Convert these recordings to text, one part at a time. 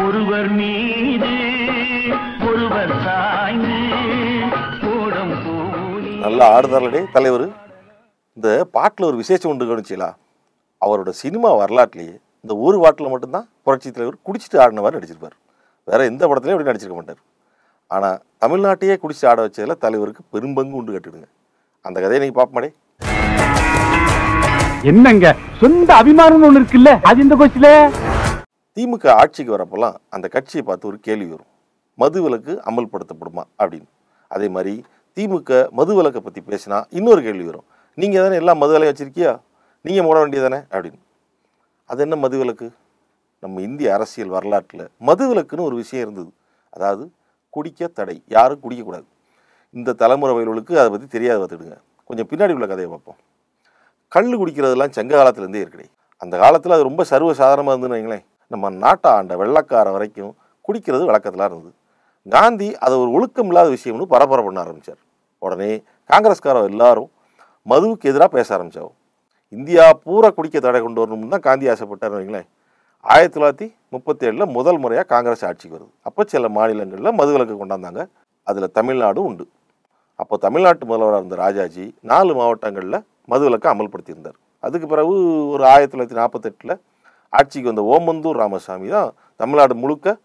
ஒருவர் மீது ஒருவர் சாய்ந்து நல்லா ஆடுதாரடே தலைவர். இந்த பாட்டில் ஒரு விசேஷம் உண்டு கவனிச்சீங்களா அவரோட சினிமா வரலாற்றுலேயே இந்த ஒரு பாட்டில் மட்டும்தான் புரட்சி தலைவர் குடிச்சிட்டு ஆடினவாறு நடிச்சிருப்பார். வேற எந்த படத்துலையும் அப்படி நடிச்சிருக்க மாட்டார். ஆனால் தமிழ்நாட்டையே குடிச்சு ஆட வச்சதில் தலைவருக்கு பெரும்பங்கு உண்டு கட்டுடுங்க அந்த கதையை நீங்கள் பார்ப்பமாடே என்னங்க? சொந்த அபிமானம்னு ஒண்ணு இருக்குல்ல? அது இந்த கோச்சில? திமுக ஆட்சிக்கு வரப்போலாம் அந்த கட்சியை பார்த்து ஒரு கேள்வி வரும். மது விலக்கு அமல்படுத்தப்படுமா அப்படின்னு. அதே மாதிரி திமுக மது விலக்கை பற்றி பேசினா இன்னொரு கேள்வி வரும். நீங்கள் தானே எல்லாம் மது விலை வச்சுருக்கியா? நீங்கள் மூட வேண்டியதானே அப்படின்னு. அது என்ன மது விலக்கு? நம்ம இந்திய அரசியல் வரலாற்றில் மது விலக்குன்னு ஒரு விஷயம் இருந்தது. அதாவது குடிக்க தடை. யாரும் குடிக்கக்கூடாது. இந்த தலைமுறை வயல்களுக்கு அதை பற்றி தெரியாத பார்த்துடுங்க கொஞ்சம் பின்னாடி உள்ள கதையை பார்ப்போம். கல் குடிக்கிறதெல்லாம் சங்க காலத்துலேருந்தே இருக்குடே. அந்த காலத்தில் அது ரொம்ப சர்வ சாதாரணமாக இருந்துன்னு வைங்களேன். நம்ம நாட்டை ஆண்ட வெள்ளக்கார வரைக்கும் குடிக்கிறது வழக்கத்தில் இருந்தது. காந்தி அதை ஒரு ஒழுக்கம் இல்லாத விஷயம்னு பரபர பண்ண ஆரம்பித்தார் உடனே காங்கிரஸ்காரர் எல்லாரும் மதுவுக்கு எதிராக பேச ஆரம்பித்தாவும் இந்தியா பூரா குடிக்க தடை கொண்டு வரணும்னு தான் காந்தி ஆசைப்பட்டார் வைங்களேன். ஆயிரத்தி தொள்ளாயிரத்தி முப்பத்தேழில் முதல் முறையாக காங்கிரஸ் ஆட்சிக்கு வருது. அப்போ சில மாநிலங்களில் மதுவிலக்கு கொண்டாந்தாங்க. அதில் தமிழ்நாடும் உண்டு. அப்போ தமிழ்நாட்டு முதல்வராக இருந்த ராஜாஜி நாலு மாவட்டங்களில் மதுவிலக்கை அமல்படுத்தியிருந்தார். அதுக்கு பிறகு ஒரு ஆயிரத்தி தொள்ளாயிரத்தி நாற்பத்தெட்டில் ஆட்சிக்கு வந்த ஓமந்தூர் ராமசாமி தான் தமிழ்நாடு முழுக்க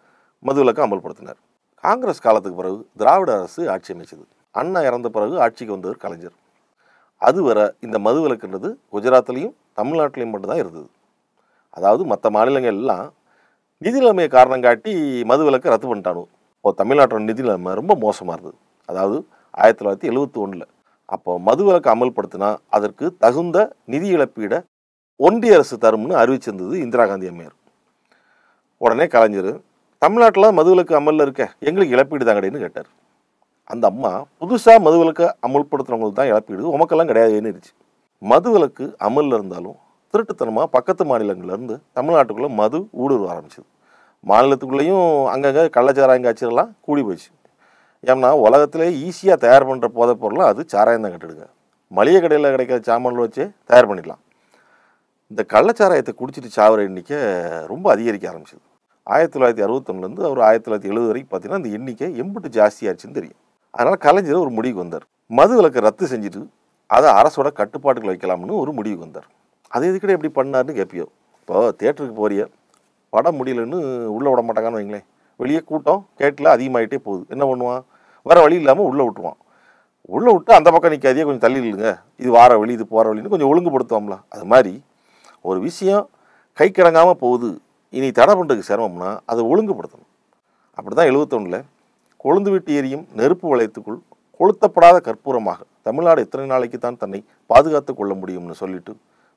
மதுவிலக்கம் அமல்படுத்தினார். காங்கிரஸ் காலத்துக்கு பிறகு திராவிட அரசு ஆட்சி அமைச்சது. அண்ணா இறந்த பிறகு ஆட்சிக்கு வந்தவர் கலைஞர். அதுவரை இந்த மது விலக்குன்றது குஜராத்லேயும் தமிழ்நாட்டிலையும் மட்டும்தான் இருந்தது. அதாவது மற்ற மாநிலங்கள் எல்லாம் நிதி நிலைமையை காரணம் காட்டி மதுவிலக்கை ரத்து பண்ணிட்டானு? இப்போ தமிழ்நாட்டோட நிதி நிலைமை ரொம்ப மோசமாக இருந்தது. அதாவது ஆயிரத்தி தொள்ளாயிரத்தி எழுபத்தி ஒன்றில் அப்போ மதுவிலக்கு அமல்படுத்தினா அதற்கு தகுந்த நிதி இழப்பீடை ஒன்றிய அரசு தரும்னு அறிவிச்சிருந்தது இந்திரா காந்தி அம்மையார். உடனே கலைஞர் தமிழ்நாட்டில் மதுவிலக்கு அமலில் இருக்க எங்களுக்கு இழப்பீடு தாங்கடேன்னு கேட்டார். அந்த அம்மா புதுசாக மதுவிலக்கு அமல்படுத்துறவங்களுக்கு தான் இழப்பீடு உமக்கெல்லாம் கிடையாதுன்னு இருந்துச்சு. மதுவிலக்கு அமலில் இருந்தாலும் திருட்டுத்தனமாக பக்கத்து மாநிலங்கள்லேருந்து தமிழ்நாட்டுக்குள்ளே மது ஊடுருவ ஆரம்பிச்சது. மாநிலத்துக்குள்ளேயும் அங்கங்கே கள்ளச்சாராயம் காய்ச்சலாம் கூடி போச்சு. ஏன்னா உலகத்திலே ஈஸியாக தயார் பண்ணுற போதை பொருளாக அது சாராயம் தான் கட்டுடுங்க. மளிகை கடையில் கிடைக்கிற சாமான்கள் வச்சே தயார் பண்ணிடலாம். இந்த கள்ளச்சாராயத்தை குடிச்சிட்டு சாவர எண்ணிக்கை ரொம்ப அதிகரிக்க ஆரம்பிச்சது. ஆயிரத்தி தொள்ளாயிரத்தி அறுபத்தொன்னுலேருந்து அவர் ஆயிரத்தி தொள்ளாயிரத்தி எழுபது வரைக்கும் பார்த்தீங்கன்னா அந்த எண்ணிக்கை எம்பிட்டு ஜாஸ்தியாச்சுன்னு தெரியும். அதனால் கலைஞர் ஒரு முடிவுக்கு வந்தார். மது விளக்கை ரத்து செஞ்சுட்டு அதை அரசோட கட்டுப்பாட்டுக்குள்ள வைக்கலாம்னு ஒரு முடிவுக்கு வந்தார். அது எதுக்கிட்ட எப்படி பண்ணார்னு கேட்பியோ இப்போ தேட்டருக்கு போறிய படம் முடியலன்னு உள்ளே விட மாட்டாங்கன்னு வைங்களேன். வெளியே கூட்டம் கேட்டில் அதிகமாகிட்டே போகுது. என்ன பண்ணுவான்? வேறு வழி இல்லாமல் உள்ளே விட்டுருவான். உள்ளே விட்டு அந்த பக்கம் நிற்காதே கொஞ்சம் தள்ளி இல்லைங்க இது வார வழி இது போகிற வழின்னு கொஞ்சம் ஒழுங்குபடுத்துவோம்ல. அது மாதிரி ஒரு விஷயம் கை கிடங்காமல் போகுது இனி தடை பண்ணுறதுக்கு சிரமம்னா அதை ஒழுங்குபடுத்தணும். அப்படி தான் எழுபத்தொன்னில் கொழுந்து விட்டு எரியும் நெருப்பு வளையத்துக்குள் கொளுத்தப்படாத கற்பூரமாக தமிழ்நாடு எத்தனை நாளைக்கு தான் தன்னை பாதுகாத்து கொள்ள முடியும்னு சொல்லிட்டு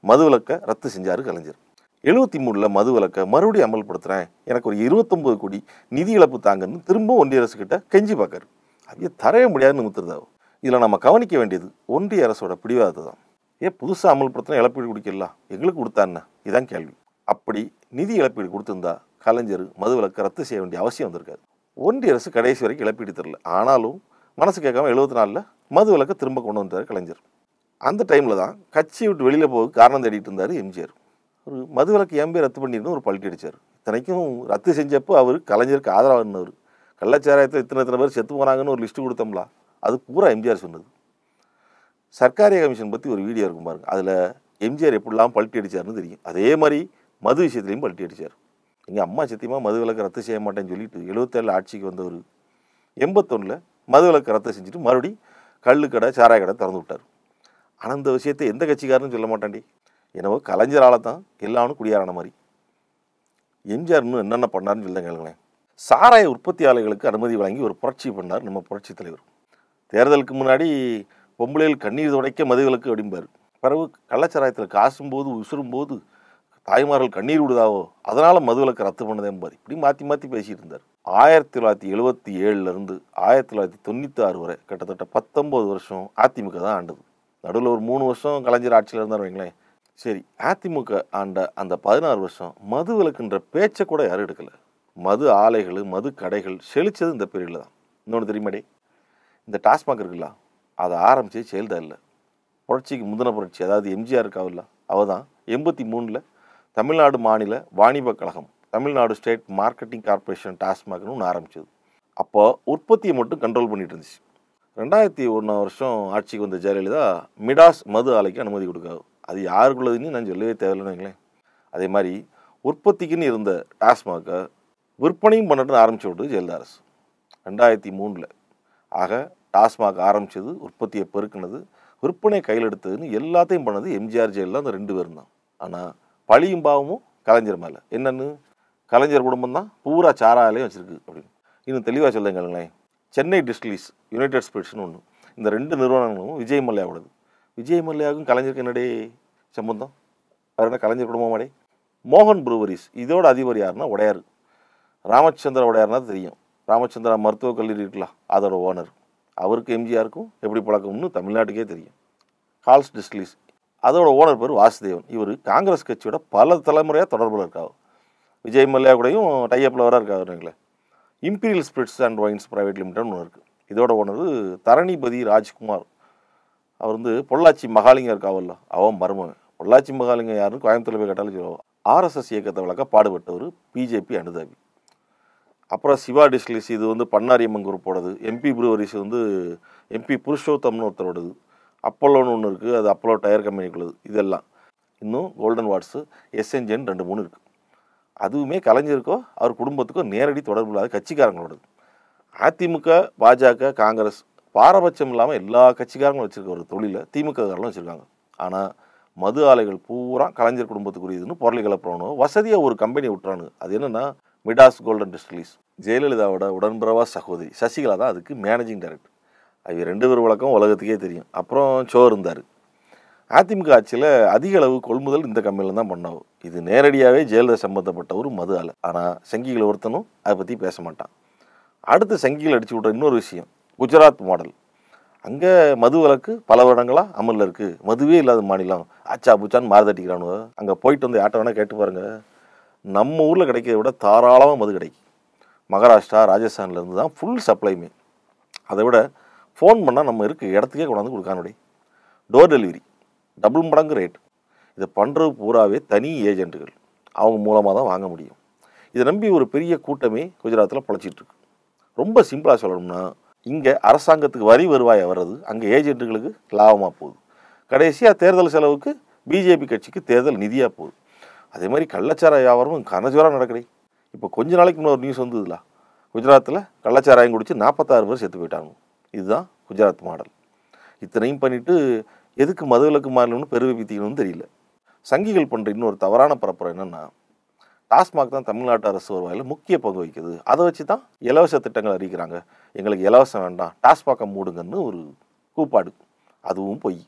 மதுவிலக்கை ரத்து செஞ்சார் கலைஞர். எழுபத்தி மூணில் மதுவிலக்கை மறுபடியும் அமல்படுத்துகிறேன் எனக்கு ஒரு இருபத்தொம்பது கோடி நிதி இழப்பு தாங்கன்னு திரும்ப ஒன்றிய அரசு கிட்ட கெஞ்சி பார்க்காரு. அதையே தரவே முடியாதுன்னு முத்துறதாவும் இதில் நம்ம கவனிக்க வேண்டியது ஒன்றிய அரசோட பிடிவாதத்தை தான். ஏன் புதுசாக அமல்படுத்தினா இழப்பீடு கொடுக்கலாம் எங்களுக்கு கொடுத்தா இதுதான் கேள்வி. அப்படி நிதி இழப்பீடு கொடுத்துருந்தா கலைஞர் மதுவிலக்கு ரத்து செய்ய வேண்டிய அவசியம் வந்திருக்காது. ஒன்றிய அரசு கடைசி வரைக்கும் இழப்பீடு தரல. ஆனாலும் மனசு கேட்காம எழுபத்தி நாலில் மது விலக்கை திரும்ப கொண்டு வந்தார் கலைஞர். அந்த டைமில் தான் கட்சியை விட்டு வெளியில் போக காரணம் தேடிட்டு இருந்தார் எம்ஜிஆர். ஒரு மது விலக்கு என் ரத்து பண்ணிருந்து ஒரு பல்ட்டி அடிச்சார். இத்தனைக்கும் ரத்து செஞ்சப்போ அவர் கலைஞருக்கு ஆதரவாக இருந்தவர் கள்ளச்சாராயத்தில் இத்தனை இத்தனை பேர் செத்து போனாங்கன்னு ஒரு லிஸ்ட்டு கொடுத்தோம்ல. அது பூரா எம்ஜிஆர் சொன்னது. சர்க்காரிய கமிஷன் பற்றி ஒரு வீடியோ இருக்கும் பாருங்க. அதில் எம்ஜிஆர் எப்படிலாம் பல்ட்டி அடிச்சாருன்னு தெரியும். அதே மாதிரி மது விஷயத்துலையும் பல்ட்டி அடித்தார் எங்கள் அம்மா சத்தியமாக மது விளக்கு ரத்து செய்ய மாட்டேன்னு சொல்லிட்டு எழுபத்தேழு ஆட்சிக்கு வந்தவர். எண்பத்தொன்னில் மது விளக்கு ரத்து செஞ்சுட்டு மறுபடி கல் கடை சாராய கடை திறந்து விட்டார். ஆனால் இந்த விஷயத்தை எந்த கட்சிக்காரன்னு சொல்ல மாட்டாண்டி என்னவோ கலைஞரால் தான் எல்லாரும் குடியாரான மாதிரி. எம்ஜிஆர் இன்னும் என்னென்ன பண்ணாருன்னு சொல்லுங்க கேளுங்களேன். சாராய உற்பத்தியாளர்களுக்கு அனுமதி வழங்கி ஒரு புரட்சி பண்ணார் நம்ம புரட்சி தலைவர். தேர்தலுக்கு முன்னாடி பொம்பளையில் கண்ணீர் துடைக்க மதுவிலக்கு அப்படிம்பார். பிறகு கள்ளச்சாராயத்தில் காசும் போது உசுரும் போது தாய்மார்கள் கண்ணீர் விடுதாவோ அதனால் மதுவிலக்கு ரத்து பண்ணதேம்பார். இப்படி மாற்றி மாற்றி பேசிட்டு இருந்தார் ஆயிரத்தி தொள்ளாயிரத்தி எழுபத்தி ஏழுலேருந்து ஆயிரத்தி தொள்ளாயிரத்தி தொண்ணூற்றி ஆறு வரை கிட்டத்தட்ட பத்தொம்போது வருஷம் அதிமுக தான் ஆண்டது. நடுவில் ஒரு மூணு வருஷம் கலைஞர் ஆட்சியில் இருந்தார் வைங்களேன். சரி அதிமுக ஆண்ட அந்த பதினாறு வருஷம் மது விலக்குன்ற பேச்சை கூட யாரும் எடுக்கலை. மது ஆலைகள் மது கடைகள் செழித்தது இந்த பீரியடில் தான். இன்னொன்று தெரியுமாடே? இந்த டாஸ்மாக் இருக்குல்ல அதை ஆரம்பித்து செயல்தா இல்லை. புரட்சிக்கு முந்தின புரட்சி அதாவது எம்ஜிஆர் இருக்காவில்ல அவள் தான் எண்பத்தி மூணில் தமிழ்நாடு மாநில வாணிப கழகம் தமிழ்நாடு ஸ்டேட் மார்க்கெட்டிங் கார்ப்பரேஷன் டாஸ்மாக்னு ஒன்று ஆரம்பிச்சது. அப்போ உற்பத்தியை மட்டும் கண்ட்ரோல் பண்ணிட்டு இருந்துச்சு. ரெண்டாயிரத்தி ஒன்றாம் வருஷம் ஆட்சிக்கு வந்த ஜெயலலிதா மிடாஸ் மது ஆலைக்கு அனுமதி கொடுக்காது அது யாருக்குள்ளதுன்னு நான் சொல்லவே தேவையில்லைன்னு வைங்களேன். அதே மாதிரி உற்பத்திக்குன்னு இருந்த டாஸ்மாகை விற்பனையும் பண்ணட்டுன்னு ஆரம்பிச்சு விட்டது ஜெயலலிதா அரசு. ரெண்டாயிரத்தி மூணில் ஆக டாஸ்மாக் ஆரம்பிச்சது உற்பத்தியை பெருக்கினது விற்பனை கையில் எடுத்ததுன்னு எல்லாத்தையும் பண்ணது எம்ஜிஆர் ஜெயலலிதா அந்த ரெண்டு பேரும் தான். ஆனால் பழியும் பாவமும் கலைஞர் மேலே. என்னென்னு? கலைஞர் குடும்பம் தான் பூரா சாராலையும் வச்சிருக்கு அப்படின்னு. இன்னும் தெளிவாக சொல்லுங்களேன் சென்னை டிஸ்ட்லீஸ் யுனைடெட் ஸ்பிரிட்ஸ்னு ஒன்று இந்த ரெண்டு நிறுவனங்களும் விஜய் மல்லையாவோடது விஜய் மல்லையாவுக்கும் கலைஞருக்கு என்னடே சம்பந்தம்? வேறு என்ன கலைஞர் குடும்பமாடே? மோகன் ப்ரூவரிஸ் இதோட அதிபர் யாருன்னா உடையார். ராமச்சந்திர உடையார்னா தெரியும். ராமச்சந்திரா மருத்துவக் கல்லூரி இருக்கலாம் அதோட ஓனர். அவருக்கு எம்ஜிஆருக்கும் எப்படி பழக்கம்னு தமிழ்நாட்டுக்கே தெரியும். கால்ஸ் டிஸ்டிலிஸ் அதோட ஓனர் பேர் வாசுதேவன். இவர் காங்கிரஸ் கட்சியோட பல தலைமுறையாக தொடர்பில் இருக்காவும் விஜய் மல்லையா கூடயும் டைஅப்பில் வர இருக்காருங்களே imperial spirits and wines private லிமிடெட்னு ஒன்று இருக்குது இதோட ஓனர் தரணிபதி ராஜ்குமார். அவர் வந்து பொள்ளாச்சி மகாலிங்கம் இருக்காவல்ல அவன் மருமகன். பொள்ளாச்சி மகாலிங்கம் யாருன்னு கோயம்புத்தூர் போய் கேட்டாலும் ஆர்எஸ்எஸ் இயக்கத்தை விளக்க பாடுபட்டவர் பிஜேபி அனுதாபி. அப்புறம் சிவா டிஸ்லிஸ் இது வந்து பன்னாரியம்மன் குரூப்போடது எம்பி ப்ரூவரிஸ் வந்து எம்பி புருஷோத்தம்னு ஒருத்தரோடது. அப்போலோன்னு ஒன்று இருக்குது அது அப்போலோ டயர் கம்பெனிக்குள்ளது. இதெல்லாம். இன்னும் கோல்டன் வாட்ஸு எஸ்என்ஜின்னு ரெண்டு மூணு இருக்குது அதுவுமே கலைஞருக்கோ அவர் குடும்பத்துக்கோ நேரடி தொடர்பு இல்லாத கட்சிக்காரங்களோடது. அதிமுக பாஜக காங்கிரஸ் பாரபட்சம் இல்லாமல் எல்லா கட்சிக்காரங்களும் வச்சுருக்க ஒரு தொழிலை திமுககாரங்களும் வச்சுருக்காங்க. ஆனால் மது ஆலைகள் பூரா கலைஞர் குடும்பத்துக்குரியதுன்னு பொருளை கிளப்புறவனோ வசதியாக ஒரு கம்பெனி விட்டுறானு அது என்னென்னா மிடாஸ் கோல்டன் டிஸ்டிலிஸ் ஜெயலலிதாவோட உடன்பிறவா சகோதரி சசிகலா தான் அதுக்கு மேனேஜிங் டைரக்டர் அவங்க ரெண்டு பேர் வழக்கம் உலகத்துக்கே தெரியும். அப்புறம் சோ இருந்தார். அதிமுக ஆட்சியில் அதிக அளவு கொள்முதல் இந்த கம்பெனியில் தான் பண்ணவும் இது நேரடியாகவே ஜெயலலிதா சம்மந்தப்பட்ட ஒரு மது ஆலை ஆனால் சங்கிகள் ஒருத்தனும் அதை பற்றி பேச மாட்டான். அடுத்து சங்கிகள் அடிச்சு விட்ற இன்னொரு விஷயம் குஜராத் மாடல். அங்கே மது வழக்கு பல வருடங்களாக அமலில் இருக்குது மதுவே இல்லாத மாநிலம். ஆச்சா பூச்சான்னு மாறுதட்டிக்கிறானுவ அங்கே போயிட்டு வந்து ஆட்டோ வேணால் கேட்டு பாருங்கள் நம்ம ஊரில் கிடைக்கிறத விட தாராளமாக மது கிடைக்கும். மகாராஷ்டிரா ராஜஸ்தான்லேருந்து தான் ஃபுல் சப்ளைமே அதை விட ஃபோன் பண்ணால் நம்ம இருக்க இடத்துக்கே கொண்டாந்து கொடுக்கானுடைய டோர் டெலிவரி டபுள் மடங்கு ரேட் இதை பண்ணுறது பூராவே தனி ஏஜென்ட்டுகள் அவங்க மூலமாக தான் வாங்க முடியும். இதை நம்பி ஒரு பெரிய கூட்டமே குஜராத்தில் பழச்சிட்ருக்கு ரொம்ப சிம்பிளாக சொல்லணும்னா இங்கே அரசாங்கத்துக்கு வரி வருவாய் வர்றது அங்கே ஏஜென்ட்டுகளுக்கு லாபமாக போகுது. கடைசியாக தேர்தல் செலவுக்கு பிஜேபி கட்சிக்கு தேர்தல் நிதியாக போகுது. அதே மாதிரி கள்ளச்சார வியாபாரமும் கனஜோராக நடக்குது இப்போ கொஞ்ச நாளைக்கு முன்னாடி ஒரு நியூஸ் வந்ததுல குஜராத்தில் கள்ளச்சாராயம் குடித்து நாற்பத்தாறு பேர் செத்து போயிட்டாங்க. இதுதான் குஜராத் மாடல். இத்தனையும் பண்ணிவிட்டு எதுக்கு மதுவிலக்கு மாறணும்னு பெருவிப்பிக்கணும்னு தெரியல. சங்கிகள் பண்ணுற இன்னொரு தவறான பரப்புரை என்னென்னா டாஸ்மாக் தான் தமிழ்நாட்டு அரசு வருவாயில் முக்கிய பங்கு வகிக்குது. அதை வச்சு தான் இலவச திட்டங்கள் அறிவிக்கிறாங்க. எங்களுக்கு இலவசம் வேண்டாம் டாஸ்மாக்கை மூடுங்கன்னு ஒரு கூப்பாடு. அதுவும் பொய்.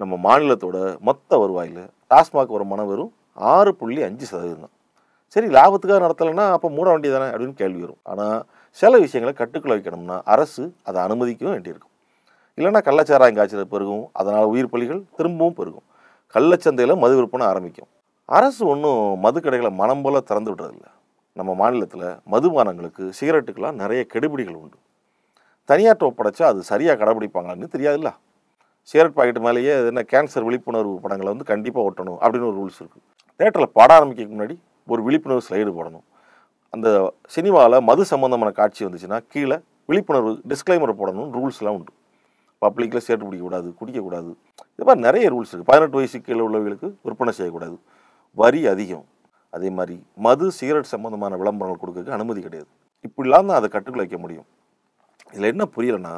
நம்ம மாநிலத்தோட மொத்த வருவாயில் டாஸ்மாக் வருமானம் வெறும் ஆறு புள்ளி அஞ்சு சதவீதம். தான் சரி லாபத்துக்காக நடத்தலைன்னா அப்போ மூட வேண்டியதானே அப்படின்னு கேள்வி வரும். ஆனால் சில விஷயங்களை கட்டுக்குள்ள வைக்கணும்னா அரசு அதை அனுமதிக்கவும் வேண்டியிருக்கும். இல்லைன்னா கள்ளச்சாராயம் காய்ச்சல் பெருகும் அதனால் உயிர் பலிகள் திரும்பவும் பெருகும். கள்ளச்சந்தையில் மது விற்பனை ஆரம்பிக்கும். அரசு ஒன்றும் மது கடைகளை மனம் போல திறந்து விடுறதில்ல. நம்ம மாநிலத்தில் மதுபானங்களுக்கு சிகரெட்டுக்கெல்லாம் நிறைய கெடுபிடிகள் உண்டு. தனியார்ட்ட ஒப்படைச்சா அது சரியாக கடைபிடிப்பாங்களான்னு தெரியாதுல்ல. சிகரெட் பாக்கெட் மேலேயே என்ன கேன்சர் விழிப்புணர்வு படங்களை வந்து கண்டிப்பாக ஒட்டணும் அப்படின்னு ஒரு ரூல்ஸ் இருக்குது தேட்டரில் பாட ஆரம்பிக்கிறதுக்கு முன்னாடி ஒரு விழிப்புணர்வு ஸ்லைடு போடணும். அந்த சினிமாவில் மது சம்மந்தமான காட்சி வந்துச்சுன்னா கீழே விழிப்புணர்வு டிஸ்க்ளைமர் போடணும் ரூல்ஸ்லாம் உண்டு. பப்ளிக்கில் சேர்த்து பிடிக்கக்கூடாது குடிக்கக்கூடாது. இது மாதிரி நிறைய ரூல்ஸ் இருக்குது பதினெட்டு வயசு கீழே உள்ளவர்களுக்கு விற்பனை செய்யக்கூடாது. வரி அதிகம். அதே மாதிரி மது சிகரெட் சம்மந்தமான விளம்பரங்கள் கொடுக்க அனுமதி கிடையாது. இப்படிலாம் தான் அதை கட்டுக்குள்ள வைக்க முடியும். இதில் என்ன புரியலைன்னா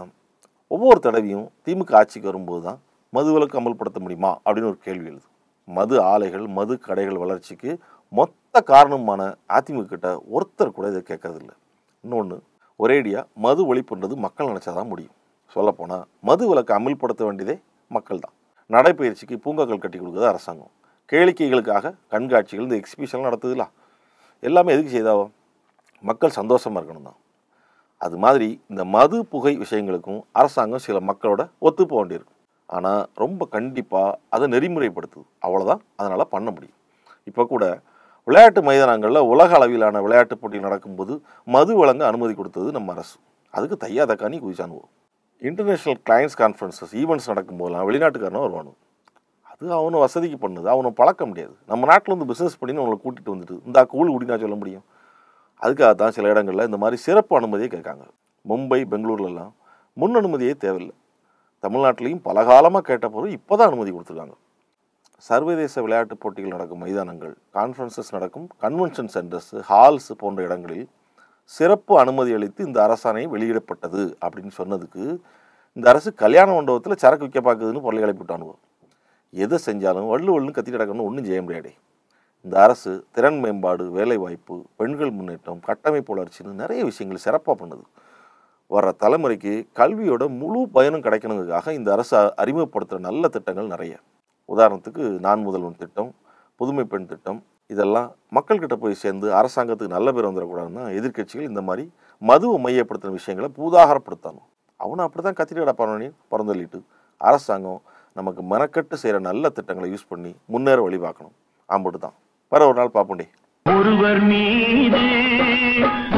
ஒவ்வொரு தடவையும் திமுக ஆட்சிக்கு வரும்போது தான் மது விலக்கு அமல்படுத்த முடியுமா அப்படின்னு ஒரு கேள்வி எழுது. மது ஆலைகள் மது கடைகள் வளர்ச்சிக்கு மொத்த காரணமான அதிமுக கிட்ட ஒருத்தர் கூட இதை கேட்கறதில்ல. இன்னொன்று ஒரேடியாக மது ஒழிப்புன்றது மக்கள் நினச்சாதான் முடியும். சொல்லப்போனால் மது விலக்கு அமல்படுத்த வேண்டியதே மக்கள் தான் நடைப்பயிற்சிக்கு பூங்காக்கள் கட்டி கொடுக்குறது அரசாங்கம். கேளிக்கைகளுக்காக கண்காட்சிகள் இந்த எக்ஸிபிஷன்லாம் நடத்துதுலாம் எல்லாமே எதுக்கு செய்தாவோ? மக்கள் சந்தோஷமாக இருக்கணும் தான் அது மாதிரி இந்த மது புகை விஷயங்களுக்கும் அரசாங்கம் சில மக்களோட ஒத்து போக வேண்டியிருக்கும். ஆனால் ரொம்ப கண்டிப்பாக அதை நெறிமுறைப்படுத்துது. அவ்வளோதான் அதனால் பண்ண முடியும். இப்போ கூட விளையாட்டு மைதானங்களில் உலக அளவிலான விளையாட்டுப் போட்டி நடக்கும்போது மது வழங்க அனுமதி கொடுத்தது நம்ம அரசு. அதுக்கு தையா தக்கானி குதிச்சானுவோம் இன்டர்நேஷ்னல் கிளைண்ட்ஸ் கான்ஃபரன்சஸ் ஈவெண்ட்ஸ் நடக்கும்போதெல்லாம் வெளிநாட்டுக்காரனும் வருவானு. அது அவனை வசதிக்கு பண்ணுது. அவனை பழக்க முடியாது. நம்ம நாட்டில் வந்து பிஸ்னஸ் பண்ணி அவங்களை கூட்டிகிட்டு வந்துட்டு இந்த கூழ் குடினா சொல்ல முடியும்? அதுக்காக தான் சில இடங்களில் இந்த மாதிரி சிறப்பு அனுமதியை கேட்காங்க. மும்பை பெங்களூர்லலாம் முன் அனுமதியே தேவையில்லை. தமிழ்நாட்டிலையும் பல காலமாக கேட்ட பொருள் இப்போ தான் அனுமதி கொடுத்துருக்காங்க. சர்வதேச விளையாட்டுப் போட்டிகள் நடக்கும் மைதானங்கள் கான்ஃபரன்சஸ் நடக்கும் கன்வென்ஷன் சென்டர்ஸ் ஹால்ஸ் போன்ற இடங்களில் சிறப்பு அனுமதி அளித்து இந்த அரசாணை வெளியிடப்பட்டது அப்படின்னு சொன்னதுக்கு இந்த அரசு கல்யாண மண்டபத்தில் சரக்கு விற்க பார்க்குதுன்னு பொருளை கிளப்பிவிட்டானுவோ எதை செஞ்சாலும் வள்ளு வள்ளுன்னு கத்தி கிடக்கணும்னு ஒன்றும் செய்ய முடியாதே. இந்த அரசு திறன் மேம்பாடு வேலைவாய்ப்பு பெண்கள் முன்னேற்றம் கட்டமைப்பு வளர்ச்சின்னு நிறைய விஷயங்கள் சிறப்பாக பண்ணுது. வர தலைமுறைக்கு கல்வியோட முழு பயனும் கிடைக்கணுங்கிறதுக்காக இந்த அரசு அறிமுகப்படுத்துகிற நல்ல திட்டங்கள் நிறைய. உதாரணத்துக்கு நான் முதல்வன் திட்டம் புதுமை பெண் திட்டம் இதெல்லாம் மக்கள்கிட்ட போய் சேர்ந்து அரசாங்கத்துக்கு நல்ல பேர் வந்துடக்கூடாதுன்னா எதிர்க்கட்சிகள் இந்த மாதிரி மதுவை மையப்படுத்தின விஷயங்களை பூதாகரப்படுத்தணும். அவனை அப்படி தான் கத்திட்டு கிடப்பானே பிறந்தள்ளிட்டு அரசாங்கம் நமக்கு மெனக்கட்டு செய்கிற நல்ல திட்டங்களை யூஸ் பண்ணி முன்னேற வழி பார்க்கணும். ஆம்பிட்டு தான். வர ஒரு நாள் பார்ப்போண்டே ஒருவர் மீது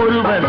ஒருவர்